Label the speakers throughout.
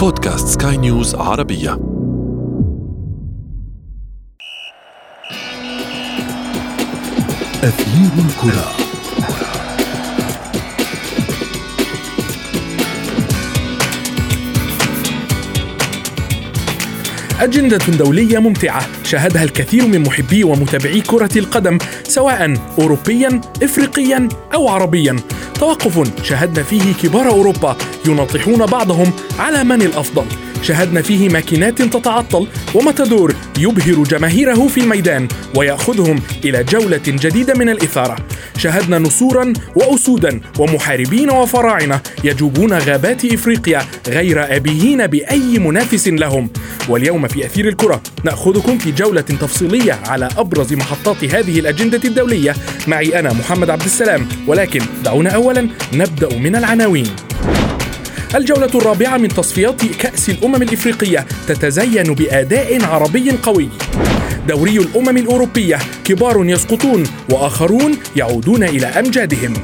Speaker 1: بودكاست سكاي نيوز عربية.
Speaker 2: أثير الكرة.
Speaker 3: أجندة دولية ممتعة شاهدها الكثير من محبي ومتابعي كرة القدم سواء أوروبيا إفريقيا أو عربيا. توقف شاهدنا فيه كبار أوروبا يناطحون بعضهم على من الأفضل. شاهدنا فيه ماكينات تتعطل ومتدور يبهر جماهيره في الميدان ويأخذهم إلى جولة جديدة من الإثارة. شاهدنا نسورا وأسودا ومحاربين وفراعنة يجوبون غابات إفريقيا غير آبيين بأي منافس لهم. واليوم في أثير الكرة نأخذكم في جولة تفصيلية على أبرز محطات هذه الأجندة الدولية. معي أنا محمد عبد السلام ولكن دعونا أولا نبدأ من العناوين. الجولة الرابعة من تصفيات كأس الأمم الإفريقية تتزين بأداء عربي قوي. دوري الأمم الأوروبية كبار يسقطون وآخرون يعودون إلى أمجادهم.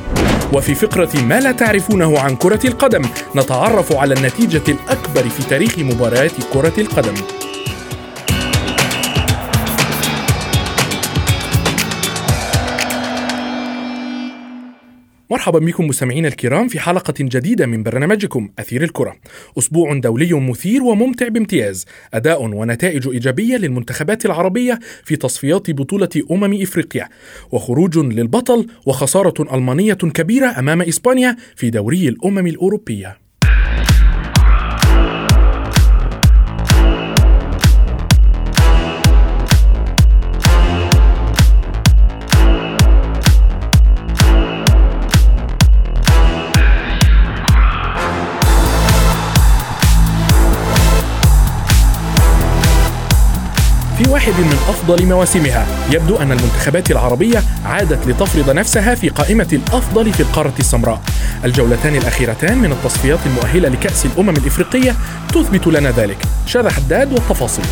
Speaker 3: وفي فقرة ما لا تعرفونه عن كرة القدم نتعرف على النتيجة الأكبر في تاريخ مباريات كرة القدم. مرحبا بكم مستمعينا الكرام في حلقة جديدة من برنامجكم أثير الكرة. أسبوع دولي مثير وممتع بامتياز، أداء ونتائج إيجابية للمنتخبات العربية في تصفيات بطولة أمم إفريقيا، وخروج للبطل وخسارة ألمانية كبيرة أمام إسبانيا في دوري الأمم الأوروبية. في واحد من أفضل مواسمها. يبدو أن المنتخبات العربية عادت لتفرض نفسها في قائمة الأفضل في القارة السمراء. الجولتان الأخيرتان من التصفيات المؤهلة لكأس الأمم الإفريقية تثبت لنا ذلك. شذى حداد والتفاصيل.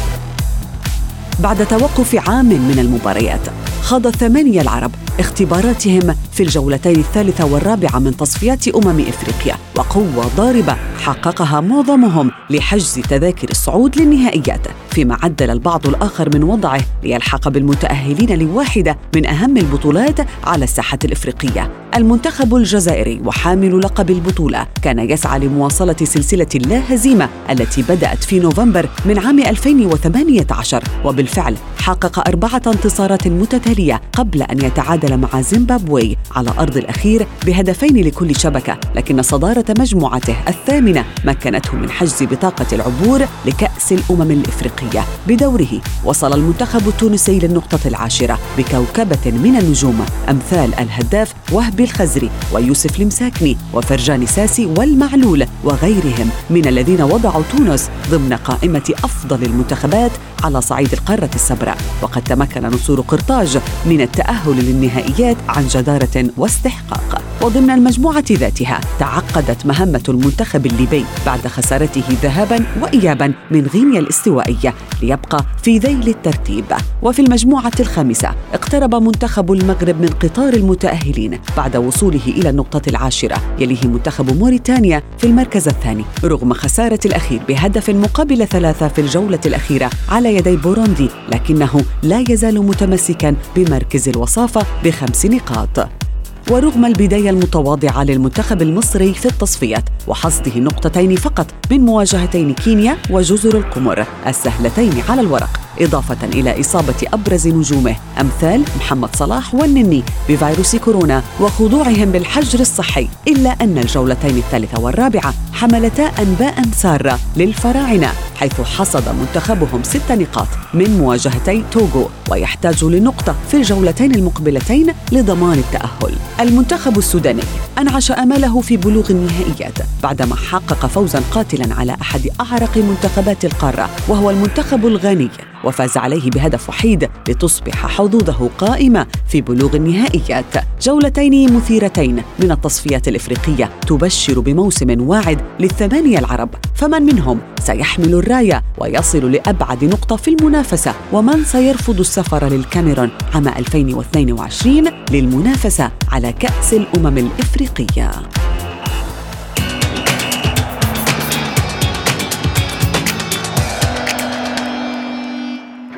Speaker 4: بعد توقف عام من المباريات خاض الثمانية العرب اختباراتهم في الجولتين الثالثة والرابعة من تصفيات أمم إفريقيا وقوة ضاربة حققها معظمهم لحجز تذاكر الصعود للنهائيات. فيما عدل البعض الآخر من وضعه ليلحق بالمتأهلين لواحدة من أهم البطولات على الساحة الإفريقية. المنتخب الجزائري وحامل لقب البطولة. كان يسعى لمواصلة سلسلة لا هزيمة التي بدأت في نوفمبر من عام 2018 وبالفعل حقق أربعة انتصارات متتالية قبل أن يتعادل مع زيمبابوي على أرض الأخير بهدفين لكل شبكة لكن صدارة مجموعته الثامنة مكنته من حجز بطاقة العبور لكأس الأمم الإفريقية بدوره. وصل المنتخب التونسي للنقطة العاشرة بكوكبة من النجوم أمثال الهداف وهبي الخزري ويوسف المساكني وفرجاني ساسي والمعلول وغيرهم من الذين وضعوا تونس ضمن قائمة أفضل المنتخبات على صعيد القارة السمراء وقد تمكن نصور قرطاج من التأهل للنهائيات عن جدارة واستحقاق. وضمن المجموعة ذاتها تعقدت مهمة المنتخب الليبي بعد خسارته ذهابا وإيابا من غينيا الاستوائية ليبقى في ذيل الترتيب. وفي المجموعة الخامسة اقترب منتخب المغرب من قطار المتأهلين بعد وصوله إلى النقطة العاشرة يليه منتخب موريتانيا في المركز الثاني رغم خسارة الأخير بهدف مقابل ثلاثة في الجولة الأخيرة على يدي بوروندي لكنه لا يزال متمسكا بمركز الوصافة بخمس نقاط. ورغم البداية المتواضعة للمنتخب المصري في التصفيات وحصده نقطتين فقط من مواجهتين كينيا وجزر القمر السهلتين على الورق. إضافة إلى إصابة أبرز نجومه أمثال محمد صلاح والنني بفيروس كورونا وخضوعهم بالحجر الصحي إلا أن الجولتين الثالثة والرابعة حملتا أنباء سارة للفراعنة حيث حصد منتخبهم ست نقاط من مواجهتي توغو ويحتاج لنقطة في الجولتين المقبلتين لضمان التأهل. المنتخب السوداني أنعش أمله في بلوغ النهائيات بعدما حقق فوزا قاتلا على أحد أعرق منتخبات القارة وهو المنتخب الغاني وفاز عليه بهدف وحيد لتصبح حظوظه قائمة في بلوغ النهائيات. جولتين مثيرتين من التصفيات الإفريقية تبشر بموسم واعد للثمانية العرب. فمن منهم سيحمل الراية ويصل لأبعد نقطة في المنافسة ومن سيرفض السفر للكاميرون عام 2022 للمنافسة على كأس الأمم الإفريقية.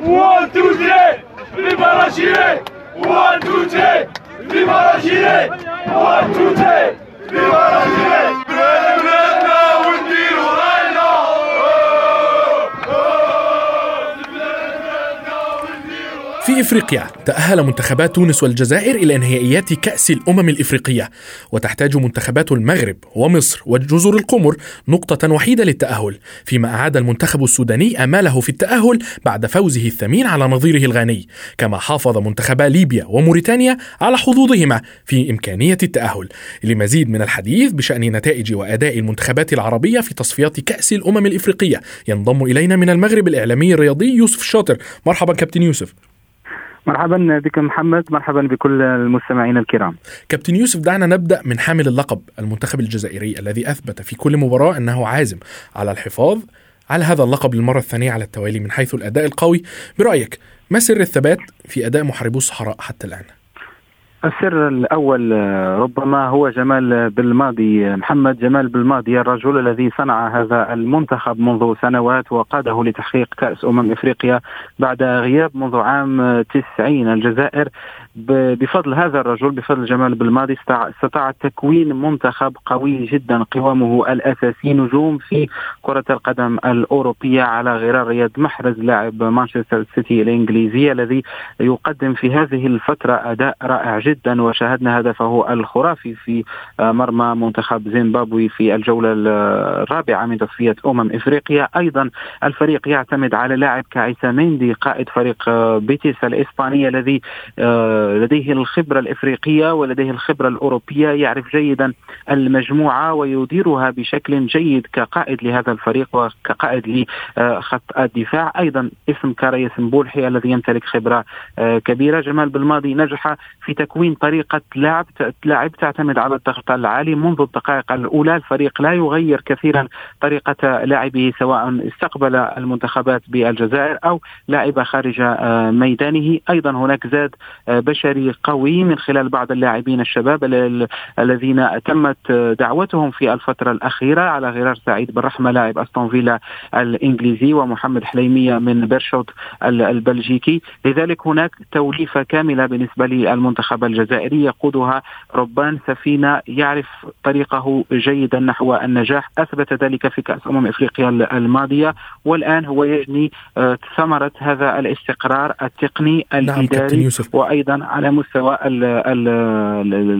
Speaker 2: One, two, three, viva la Chile! One, two, three, viva la Chile! One, two, three, viva la Chile!
Speaker 3: إفريقيا. تأهل منتخبات تونس والجزائر إلى نهائيات كأس الأمم الإفريقية. وتحتاج منتخبات المغرب ومصر وجزر القمر نقطة وحيدة للتأهل. فيما أعاد المنتخب السوداني آماله في التأهل بعد فوزه الثمين على نظيره الغاني. كما حافظ منتخبا ليبيا وموريتانيا على حظوظهما في إمكانية التأهل. لمزيد من الحديث بشأن نتائج وأداء المنتخبات العربية في تصفيات كأس الأمم الإفريقية ينضم إلينا من المغرب الإعلامي الرياضي يوسف الشاطر مرحبا كابتن يوسف.
Speaker 5: مرحبا بك محمد مرحبا بكل المستمعين الكرام
Speaker 3: كابتن يوسف دعنا نبدأ من حامل اللقب المنتخب الجزائري الذي أثبت في كل مباراة أنه عازم على الحفاظ على هذا اللقب للمرة الثانية على التوالي من حيث الأداء القوي برأيك ما سر الثبات في أداء محاربو الصحراء حتى الآن؟
Speaker 5: السر الأول ربما هو جمال بالماضي. محمد جمال بالماضي الرجل الذي صنع هذا المنتخب منذ سنوات وقاده لتحقيق كأس أمم إفريقيا بعد غياب منذ عام 90 الجزائر. بفضل هذا الرجل بفضل جمال بالماضي استطاع تكوين منتخب قوي جدا قوامه الأساسي نجوم في كرة القدم الأوروبية على غرار رياض محرز لاعب مانشستر سيتي الإنجليزي الذي يقدم في هذه الفترة أداء رائع جدا وشاهدنا هدفه الخرافي في مرمى منتخب زيمبابوي في الجولة الرابعة من تصفية أمم إفريقيا. أيضا الفريق يعتمد على لاعب كعيسى ميندي قائد فريق بيتيس الإسباني الذي لديه الخبرة الإفريقية ولديه الخبرة الأوروبية يعرف جيدا المجموعة ويديرها بشكل جيد كقائد لهذا الفريق وكقائد لخط الدفاع. أيضا اسم كاريس بولحي الذي يمتلك خبرة كبيرة. جمال بالماضي نجح في تكوين طريقة لعب لعب تعتمد على الضغط العالي منذ الدقائق الأولى. الفريق لا يغير كثيرا طريقة لاعبه سواء استقبل المنتخبات بالجزائر أو لعب خارج ميدانه. أيضا هناك زاد بشري قوي من خلال بعض اللاعبين الشباب الذين تمت دعوتهم في الفترة الأخيرة على غرار سعيد بالرحمة لاعب أستون فيلا الإنجليزي ومحمد حليمية من بيرشوت البلجيكي. لذلك هناك توليفة كاملة بالنسبة للمنتخب الجزائري يقودها ربان سفينة يعرف طريقه جيدا نحو النجاح. أثبت ذلك في كأس أمم إفريقيا الماضية والآن هو يجني ثمرة هذا الاستقرار التقني الإداري نعم وأيضا على مستوى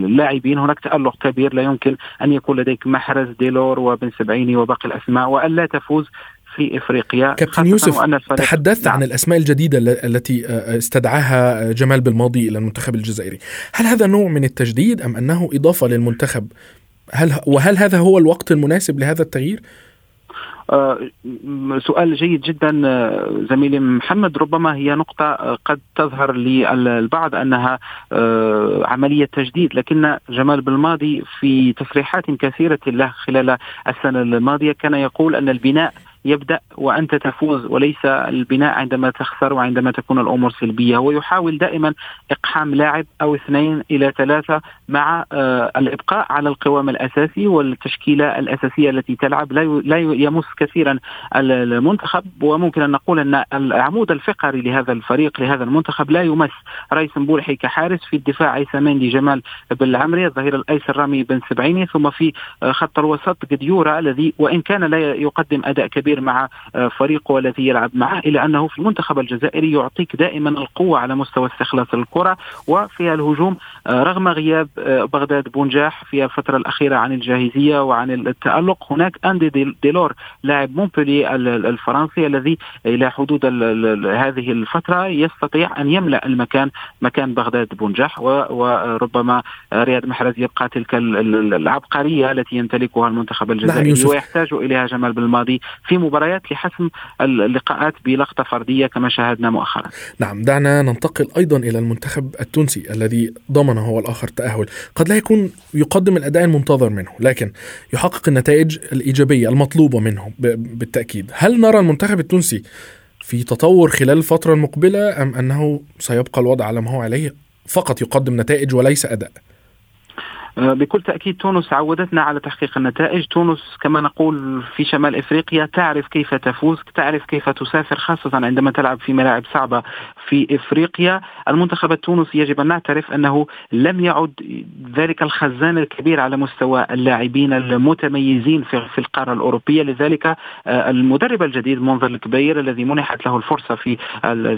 Speaker 5: اللاعبين هناك تألق كبير لا يمكن أن يكون لديك محرز ديلور وبن سبعيني وباقي الأسماء وألا تفوز في إفريقيا
Speaker 3: كابتن يوسف تحدثت عن الأسماء الجديدة التي استدعاها جمال بالماضي إلى المنتخب الجزائري، هل هذا نوع من التجديد أم أنه إضافة للمنتخب؟ هل وهل هذا هو الوقت المناسب لهذا التغيير؟
Speaker 5: آه سؤال جيد جدا زميلي محمد. ربما هي نقطة قد تظهر للبعض أنها آه عملية تجديد لكن جمال بالماضي في تصريحات كثيرة له خلال السنة الماضية كان يقول أن البناء يبدأ وأنت تفوز وليس البناء عندما تخسر وعندما تكون الأمور سلبية. هو يحاول دائما إقحام لاعب أو اثنين إلى ثلاثة مع آه الإبقاء على القوام الأساسي والتشكيلة الأساسية التي تلعب. لا يمس كثيرا المنتخب وممكن أن نقول أن العمود الفقري لهذا الفريق لهذا المنتخب لا يمس. رئيس بولحي كحارس في الدفاع عيسى مندي جمال بالعمري الظهير الأيسر رامي بن سبعيني ثم في خط الوسط قديورا الذي وإن كان لا يقدم أداء كبير مع فريقه والذي يلعب معه الا أنه في المنتخب الجزائري يعطيك دائما القوة على مستوى استخلاص الكرة وفي الهجوم رغم غياب بغداد بونجاح في الفترة الأخيرة عن الجاهزية وعن التألق هناك أندي ديلور لاعب مونبولي الفرنسي الذي إلى حدود هذه الفترة يستطيع أن يملأ المكان مكان بغداد بونجاح وربما رياض محرز يبقى تلك العبقرية التي يمتلكها المنتخب الجزائري ويحتاج إليها جمال بالماضي في مباريات لحسم اللقاءات بلقطة فردية كما شاهدنا مؤخرا.
Speaker 3: نعم دعنا ننتقل أيضا إلى المنتخب التونسي الذي ضمن هو الآخر تأهل، قد لا يكون يقدم الأداء المنتظر منه، لكن يحقق النتائج الإيجابية المطلوبه منه بالتأكيد. هل نرى المنتخب التونسي في تطور خلال الفترة المقبلة أم أنه سيبقى الوضع على ما هو عليه فقط يقدم نتائج وليس أداء؟
Speaker 5: بكل تأكيد تونس عودتنا على تحقيق النتائج. تونس كما نقول في شمال إفريقيا تعرف كيف تفوز تعرف كيف تسافر خاصة عندما تلعب في ملاعب صعبة في إفريقيا. المنتخب التونسي يجب أن نعترف أنه لم يعد ذلك الخزان الكبير على مستوى اللاعبين المتميزين في, في القارة الأوروبية. لذلك آه، المدرب الجديد منذر الكبير الذي منحت له الفرصة في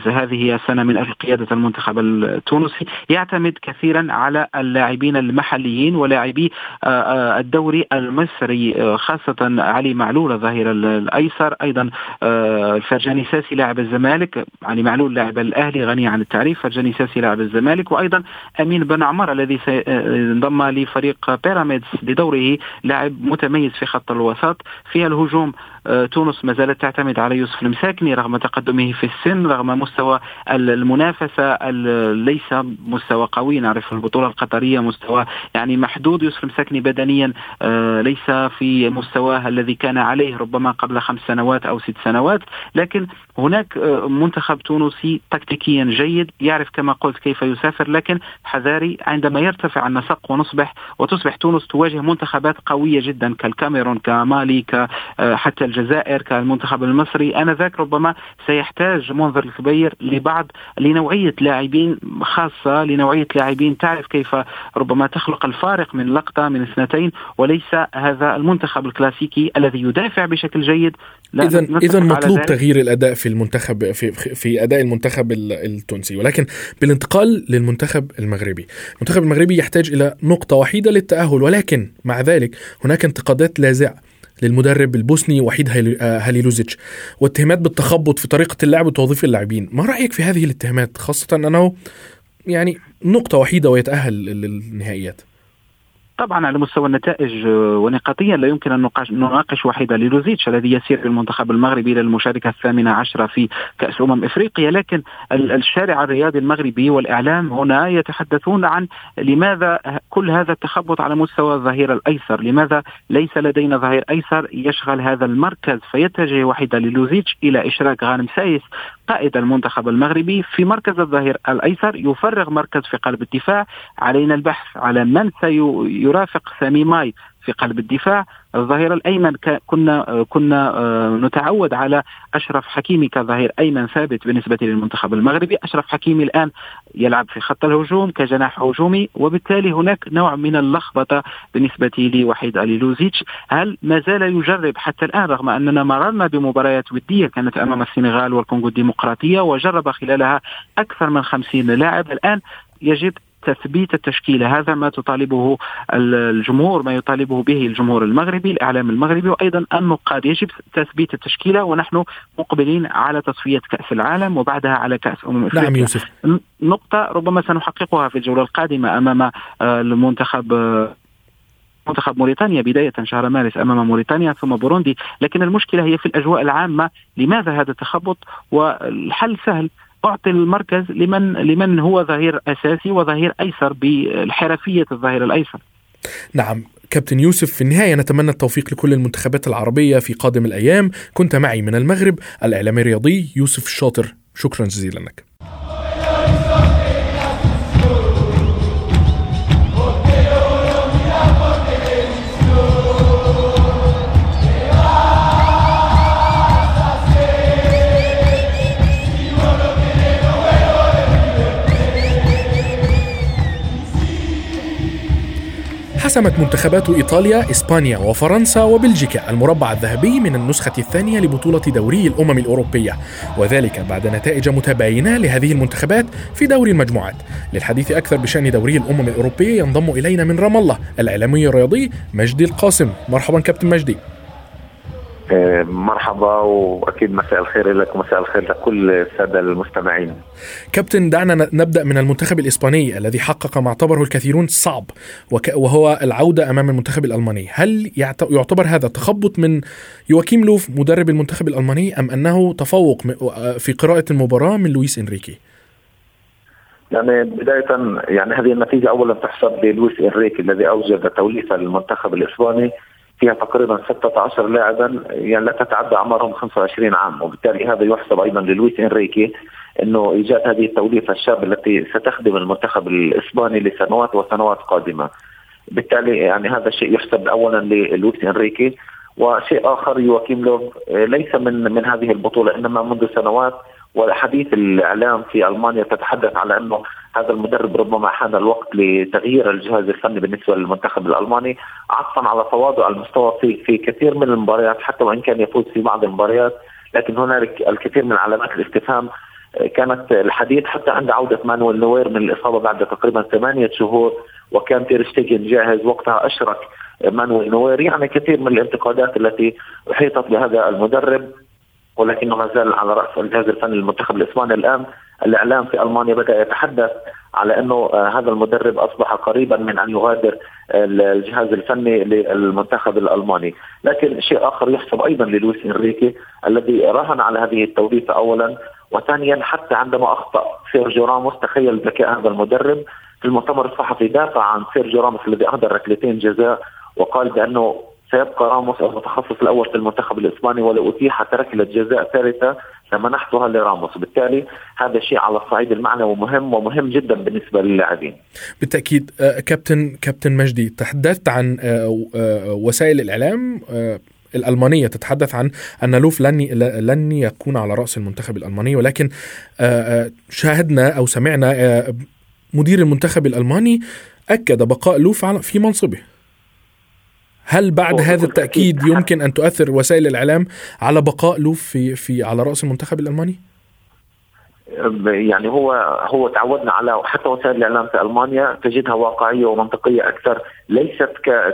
Speaker 5: هذه السنة من أجل قيادة المنتخب التونسي يعتمد كثيرا على اللاعبين المحليين. ولاعبي آه، آه، الدوري المصري خاصة علي معلول الظهير الأيسر أيضا الفرجاني ساسي لاعب الزمالك علي معلول لاعب الأهلي غني عن التعريف فرجاني ساسي لاعب الزمالك وأيضا أمين بن عمر الذي انضم لفريق بيراميدز بدوره لاعب متميز في خط الوسط. في الهجوم آه، تونس ما زالت تعتمد على يوسف المساكني رغم تقدمه في السن رغم مستوى المنافسة ليس مستوى قوي نعرف البطولة القطرية مستوى يعني محدود يوسف المساكني بدنيا آه، ليس في مستواه الذي كان عليه ربما قبل خمس سنوات أو ست سنوات. لكن هناك آه، منتخب تونسي تكتيكيا جيد يعرف كما قلت كيف يسافر. لكن حذاري عندما يرتفع النسق ونصبح وتصبح تونس تواجه منتخبات قوية جدا كالكاميرون كمالي حتى الجزائر كالمنتخب المصري. آنذاك ربما سيحتاج منظر الكبير لبعض لنوعية لاعبين خاصة لنوعية لاعبين تعرف كيف ربما تخلق الفارق من لقطة من اثنتين وليس هذا المنتخب الكلاسيكي الذي يدافع بشكل جيد.
Speaker 3: اذا اذا مطلوب تغيير الأداء في المنتخب في في أداء المنتخب التونسي ولكن بالانتقال للمنتخب المغربي. المنتخب المغربي يحتاج إلى نقطة وحيدة للتأهل ولكن مع ذلك هناك انتقادات لاذعه للمدرب البوسني وحيد هاليلوزيتش واتهامات بالتخبط في طريقة اللعب وتوظيف اللاعبين. ما رأيك في هذه الاتهامات خاصة أنه يعني نقطة وحيدة ويتأهل للنهائيات؟
Speaker 5: طبعا على مستوى النتائج آه، ونقاطيا لا يمكن أن نناقش وحيدا لوزيتش الذي يسير بالمنتخب المغربي إلى المشاركة الثامنة عشرة في كأس أمم إفريقيا. لكن الشارع الرياضي المغربي والإعلام هنا يتحدثون عن لماذا كل هذا التخبط على مستوى الظهير الأيسر، لماذا ليس لدينا ظهير أيسر يشغل هذا المركز؟ فيتجه وحيد حاليلوزيتش إلى إشراك رومان سايس قائد المنتخب المغربي في مركز الظهير الأيسر يفرغ مركز في قلب الدفاع. علينا البحث على من سيرافق سامي مايي في قلب الدفاع الظهير الأيمن كنا كنا آه، نتعود على أشرف حكيمي كظهير أيمن ثابت بالنسبة للمنتخب المغربي. أشرف حكيمي الآن يلعب في خط الهجوم كجناح هجومي وبالتالي هناك نوع من اللخبطة بالنسبة لوحيد ألي لوزيتش. هل ما زال يجرب حتى الآن رغم أننا مررنا بمباريات ودية كانت أمام السنغال والكونغو الديمقراطية وجرب خلالها أكثر من خمسين لاعب. الآن يجب تثبيت التشكيله هذا ما تطالبه الجمهور ما يطالبه به الجمهور المغربي الإعلام المغربي وأيضا النقاد يجب تثبيت التشكيله ونحن مقبلين على تصفية كأس العالم وبعدها على كأس أمم أفريقيا.
Speaker 3: نعم يوسف.
Speaker 5: نقطة ربما سنحققها في الجولة القادمة أمام آه، المنتخب آه، منتخب موريتانيا بداية شهر مارس أمام موريتانيا ثم بوروندي. لكن المشكلة هي في الأجواء العامة. لماذا هذا التخبط؟ والحل سهل. اعطي المركز لمن لمن هو ظهير أساسي وظهير أيسر بالحرفية الظهير الأيسر.
Speaker 3: نعم. كابتن يوسف في النهاية نتمنى التوفيق لكل المنتخبات العربية في قادم الأيام. كنت معي من المغرب الإعلامي الرياضي يوسف الشاطر. شكرا جزيلا لك. حسمت منتخبات إيطاليا، إسبانيا وفرنسا وبلجيكا المربع الذهبي من النسخة الثانية لبطولة دوري الأمم الأوروبية. وذلك بعد نتائج متباينة لهذه المنتخبات في دوري المجموعات. للحديث أكثر بشأن دوري الأمم الأوروبية ينضم إلينا من رام الله الإعلامي الرياضي مجدي القاسم. مرحبا كابتن مجدي.
Speaker 6: مرحبا وأكيد مساء الخير لك ومساء الخير لكل السادة المستمعين.
Speaker 3: كابتن دعنا نبدأ من المنتخب الإسباني الذي حقق ما اعتبره الكثيرون صعب وهو العودة أمام المنتخب الألماني، هل يعتبر هذا تخبط من يواكيم لوف مدرب المنتخب الألماني أم أنه تفوق في قراءة المباراة من لويس إنريكي؟
Speaker 6: يعني بداية يعني هذه النتيجة أولا تحسب للويس إنريكي الذي أوجد توليفة للمنتخب الإسباني فيها تقريبا 16 لاعبا يعني لا تتعدى أعمارهم 25 عام وبالتالي هذا يحسب أيضا للويس إنريكي إنه إيجاد هذه التوليفة الشابه التي ستخدم المنتخب الإسباني لسنوات وسنوات قادمة. بالتالي يعني هذا الشيء يحسب اولا للويس إنريكي وشيء آخر يواكيم لوف ليس من من هذه البطولة إنما منذ سنوات وحديث الإعلام في ألمانيا تتحدث على إنه هذا المدرب ربما حان الوقت لتغيير الجهاز الفني بالنسبة للمنتخب الألماني عطفا على تواضع المستوى في في كثير من المباريات حتى وإن كان يفوز في بعض المباريات لكن هنالك الكثير من علامات الاستفهام. كانت الحديث حتى عند عودة مانويل نوير من الإصابة بعد تقريبا ثمانية شهور وكان تيرشتيجن جاهز وقتها أشرك مانويل نوير. يعني كثير من الانتقادات التي أحيطت بهذا المدرب ولكنه ما زال على رأس الجهاز الفني للمنتخب الإسباني الآن. الإعلام في ألمانيا بدأ يتحدث على إنه آه، هذا المدرب أصبح قريبا من أن يغادر الجهاز الفني للمنتخب الألماني، لكن شيء آخر يحسب أيضا للويس إنريكي الذي راهن على هذه التوليفة اولا وثانيا حتى عندما أخطأ سيرجيو راموس تخيل ذكاء هذا المدرب. في المؤتمر الصحفي دافع عن سيرجيو راموس الذي اهدر ركلتين جزاء وقال بأنه سيبقى راموس المتخصص الأول في المنتخب الإسباني ولو اتيحت ركله جزاء ثالثة لمنحتها لراموس. بالتالي هذا شيء على الصعيد المعنوي مهم ومهم جدا بالنسبة للاعبين.
Speaker 3: بالتأكيد آه، كابتن كابتن مجدي تحدثت عن آه، آه، وسائل الإعلام الألمانية تتحدث عن أن لوف لن لن يكون على رأس المنتخب الألماني ولكن شاهدنا أو سمعنا مدير المنتخب الألماني أكد بقاء لوف في منصبه. هل بعد هذا التأكيد يمكن أن تؤثر وسائل الإعلام على بقاء لوف في في على رأس المنتخب الألماني؟
Speaker 6: يعني هو هو تعودنا على حتى وسائل الإعلام في ألمانيا تجدها واقعية ومنطقية أكثر ليست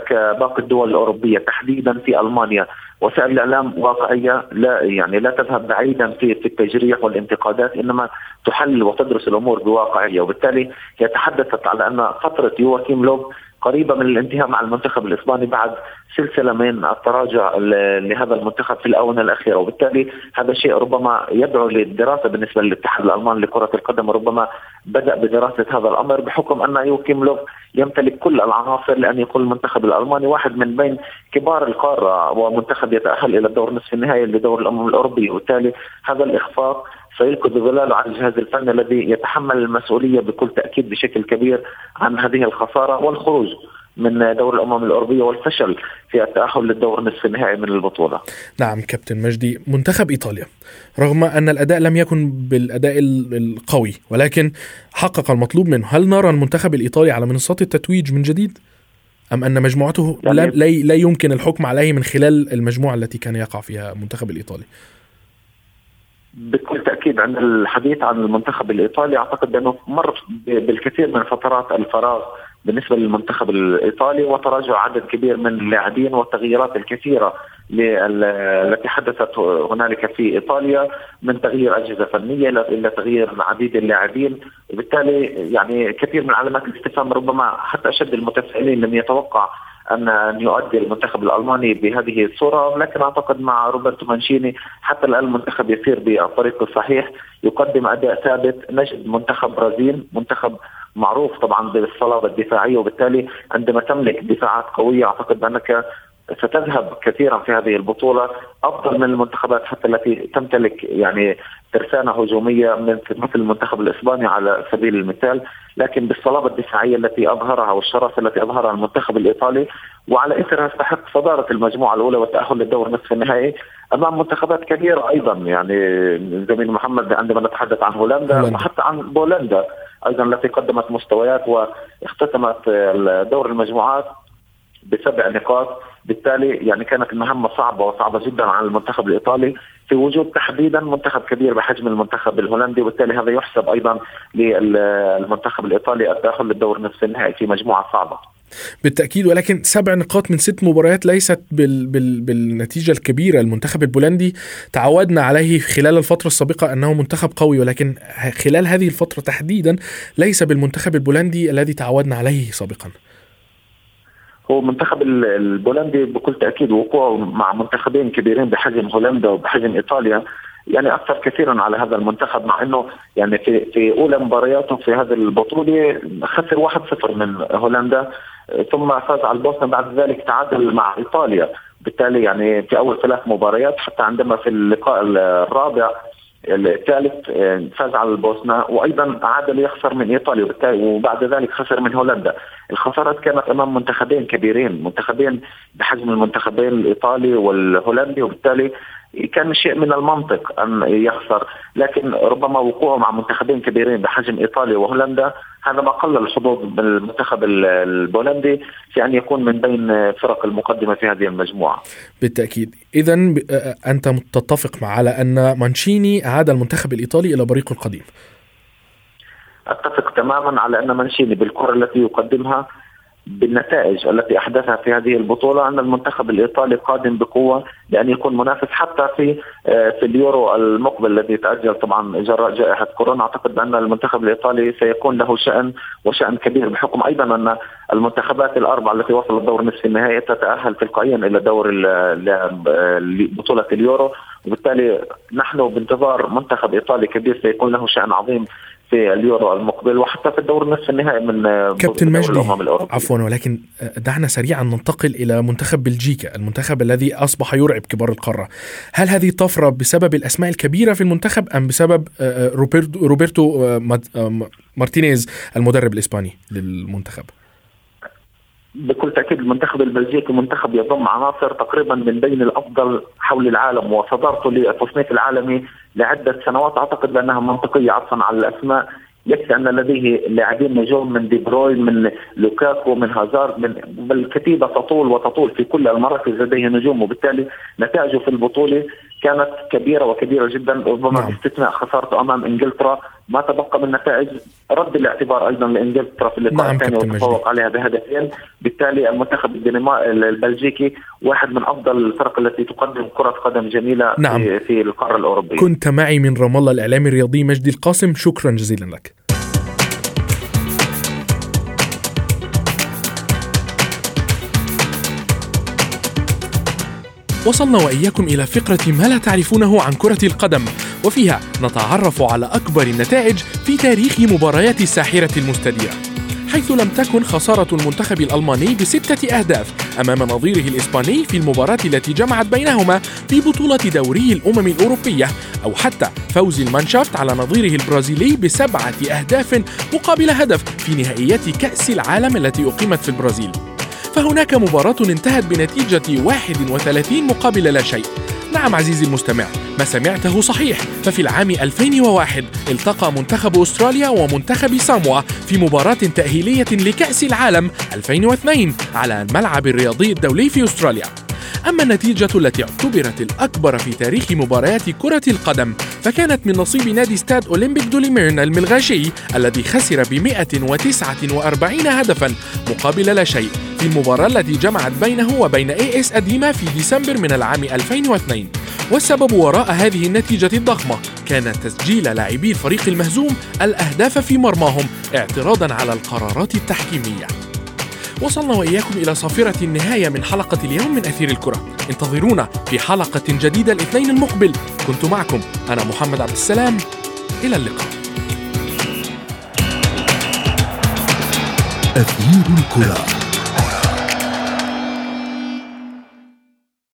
Speaker 6: كباقي الدول الأوروبية. تحديدا في ألمانيا وسائل الإعلام واقعية لا يعني لا تذهب بعيدا في في التجريح والانتقادات إنما تحلل وتدرس الأمور بواقعية. وبالتالي هي تحدثت على أن فترة يواكيم لوب قريبة من الانتهاء مع المنتخب الإسباني بعد سلسلة من التراجع لهذا المنتخب في الآونة الأخيرة. وبالتالي هذا الشيء ربما يدعو للدراسة بالنسبة للاتحاد الالماني لكرة القدم وربما بدأ بدراسة هذا الأمر بحكم أن يوكيم لوف يمتلك كل العناصر لأن يكون المنتخب الألماني واحد من بين كبار القارة ومنتخب يتأهل إلى الدور نصف النهائي لدور الأمم الأوروبية. وبالتالي هذا الإخفاق سيلقي ظلاله على الجهاز الفني الذي يتحمل المسؤولية بكل تأكيد بشكل كبير عن هذه الخسارة والخروج من دور الأمم الأوروبية والفشل في التأهل للدور نصف النهائي من البطولة.
Speaker 3: نعم كابتن مجدي منتخب إيطاليا رغم أن الأداء لم يكن بالأداء القوي ولكن حقق المطلوب منه، هل نرى المنتخب الإيطالي على منصات التتويج من جديد؟ أم أن مجموعته يعني لا, لا يمكن الحكم عليه من خلال المجموعة التي كان يقع فيها المنتخب الإيطالي؟
Speaker 6: بكل تأكيد عند الحديث عن المنتخب الإيطالي أعتقد بأنه مر بالكثير من فترات الفراغ بالنسبة للمنتخب الإيطالي وتراجع عدد كبير من اللاعبين والتغييرات الكثيرة التي حدثت هنالك في إيطاليا من تغيير أجهزة فنية إلى تغيير عديد اللاعبين. وبالتالي يعني كثير من علامات الاستفهام ربما حتى أشد المتفائلين لم يتوقع أن ان يؤدي المنتخب الألماني بهذه الصورة لكن أعتقد مع روبرتو مانشيني حتى الآن المنتخب يسير بالطريق الصحيح. يقدم أداء ثابت نجد منتخب برازيل منتخب معروف طبعا بالصلابه الدفاعية وبالتالي عندما تملك دفاعات قوية أعتقد بانك ستذهب كثيرا في هذه البطولة أفضل من المنتخبات حتى التي تمتلك يعني ترسانة هجومية مثل المنتخب الإسباني على سبيل المثال. لكن بالصلابة الدفاعية التي أظهرها والشراسه التي أظهرها المنتخب الإيطالي وعلى إثرها يستحق صدارة المجموعة الأولى والتاهل للدور نصف النهائي أمام منتخبات كبيرة أيضا. يعني زميل محمد عندما نتحدث عن هولندا. وحتى عن بولندا أيضا التي قدمت مستويات واختتمت دور المجموعات بسبع نقاط. بالتالي يعني كانت المهمة صعبة وصعبة جدا على المنتخب الإيطالي في وجود تحديدا منتخب كبير بحجم المنتخب الهولندي وبالتالي هذا يحسب أيضا للمنتخب الإيطالي التأهل للدور نصف النهائي في مجموعة صعبة.
Speaker 3: بالتأكيد ولكن سبع نقاط من ست مباريات ليست بال بال بالنتيجة الكبيرة. المنتخب البولندي تعودنا عليه خلال الفترة السابقة أنه منتخب قوي ولكن خلال هذه الفترة تحديدا ليس بالمنتخب البولندي الذي تعودنا عليه سابقا.
Speaker 6: هو المنتخب البولندي بكل تأكيد وقوعه مع منتخبين كبيرين بحجم هولندا وبحجم إيطاليا يعني أثر كثيرا على هذا المنتخب مع إنه يعني في في أولى مبارياته في هذه البطولة خسر 1-0 من هولندا ثم فاز على البوسنة بعد ذلك تعادل مع إيطاليا. بالتالي يعني في أول ثلاث مباريات حتى عندما في اللقاء الرابع الثالث آه، فاز على البوسنة وأيضا عاد ليخسر من إيطاليا وبعد ذلك خسر من هولندا. الخسارات كانت أمام منتخبين كبيرين منتخبين بحجم المنتخبين الإيطالي والهولندي وبالتالي كان شيء من المنطق أن يخسر لكن ربما وقوعه مع منتخبين كبيرين بحجم إيطاليا وهولندا هذا ما قلل الحظوظ بالمنتخب البولندي في أن يكون من بين فرق المقدمة في هذه المجموعة.
Speaker 3: بالتأكيد، اذا أنت تتفق مع على أن مانشيني اعاد المنتخب الإيطالي إلى بريقه القديم.
Speaker 6: أتفق تماما على أن مانشيني بالكرة التي يقدمها بالنتائج التي أحدثها في هذه البطولة أن المنتخب الإيطالي قادم بقوة لأن يكون منافس حتى في آه، في اليورو المقبل الذي يتاجل طبعا جراء جائحة كورونا. أعتقد بأن المنتخب الإيطالي سيكون له شأن وشأن كبير بحكم أيضا أن المنتخبات الأربعة التي وصلت دور نصف النهائي تتأهل تلقائيا إلى دور بطولة اليورو. وبالتالي نحن بانتظار منتخب إيطالي كبير سيكون له شأن عظيم في اليورو المقبل وحتى في الدور نصف النهائي من
Speaker 3: كابتن مجدي عفوا ولكن دعنا سريعا ننتقل إلى منتخب بلجيكا المنتخب الذي أصبح يرعب كبار القارة. هل هذه طفره بسبب الأسماء الكبيرة في المنتخب أم بسبب آه، آه، روبرتو آه، مارتينيز المدرب الإسباني للمنتخب؟
Speaker 6: بكل تأكيد المنتخب البلجيكي منتخب يضم عناصر تقريبا من بين الأفضل حول العالم وصدارته للتصنيف العالمي لعدة سنوات. أعتقد بانها منطقية عطفا على الأسماء. يكفي أن لديه لاعبين نجوم من دي بروين من لوكاكو من هازارد من الكتيبه تطول وتطول في كل المراكز لديه نجوم. وبالتالي نتائجه في البطولة كانت كبيرة وكبيرة جدا ربما نعم. باستثناء خسارته أمام إنجلترا. ما تبقى من نتائج رد الاعتبار أيضا لإنجلترا في اللقاء نعم الثاني وتفوق عليها بهدفين. بالتالي المنتخب البلجيكي واحد من أفضل الفرق التي تقدم كرة قدم جميلة نعم. في, في القارة الأوروبية.
Speaker 3: كنت معي من رام الله الإعلامي الرياضي مجدي القاسم. شكرا جزيلا لك. وصلنا وإياكم إلى فقرة ما لا تعرفونه عن كرة القدم وفيها نتعرف على أكبر النتائج في تاريخ مباريات الساحرة المستديرة. حيث لم تكن خسارة المنتخب الألماني بستة أهداف أمام نظيره الإسباني في المباراة التي جمعت بينهما في بطولة دوري الأمم الأوروبية أو حتى فوز المانشافت على نظيره البرازيلي بسبعة أهداف مقابل هدف في نهائيات كأس العالم التي أقيمت في البرازيل. فهناك مباراة انتهت بنتيجة 31 مقابل لا شيء. نعم عزيزي المستمع ما سمعته صحيح. ففي العام 2001 التقى منتخب أستراليا ومنتخب ساموا في مباراة تأهيلية لكأس العالم 2002 على الملعب الرياضي الدولي في أستراليا. أما النتيجة التي اعتبرت الأكبر في تاريخ مباريات كرة القدم فكانت من نصيب نادي ستاد أولمبيك دوليميرن الملغاشي الذي خسر ب 149 هدفا مقابل لا شيء. المباراة التي جمعت بينه وبين اي اس أديما في ديسمبر من العام 2002 والسبب وراء هذه النتيجة الضخمة كان تسجيل لاعبي الفريق المهزوم الأهداف في مرماهم اعتراضا على القرارات التحكيمية. وصلنا وإياكم إلى صافرة النهاية من حلقة اليوم من أثير الكرة. انتظرونا في حلقة جديدة الاثنين المقبل. كنت معكم أنا محمد عبد السلام. إلى اللقاء.
Speaker 1: أثير الكرة.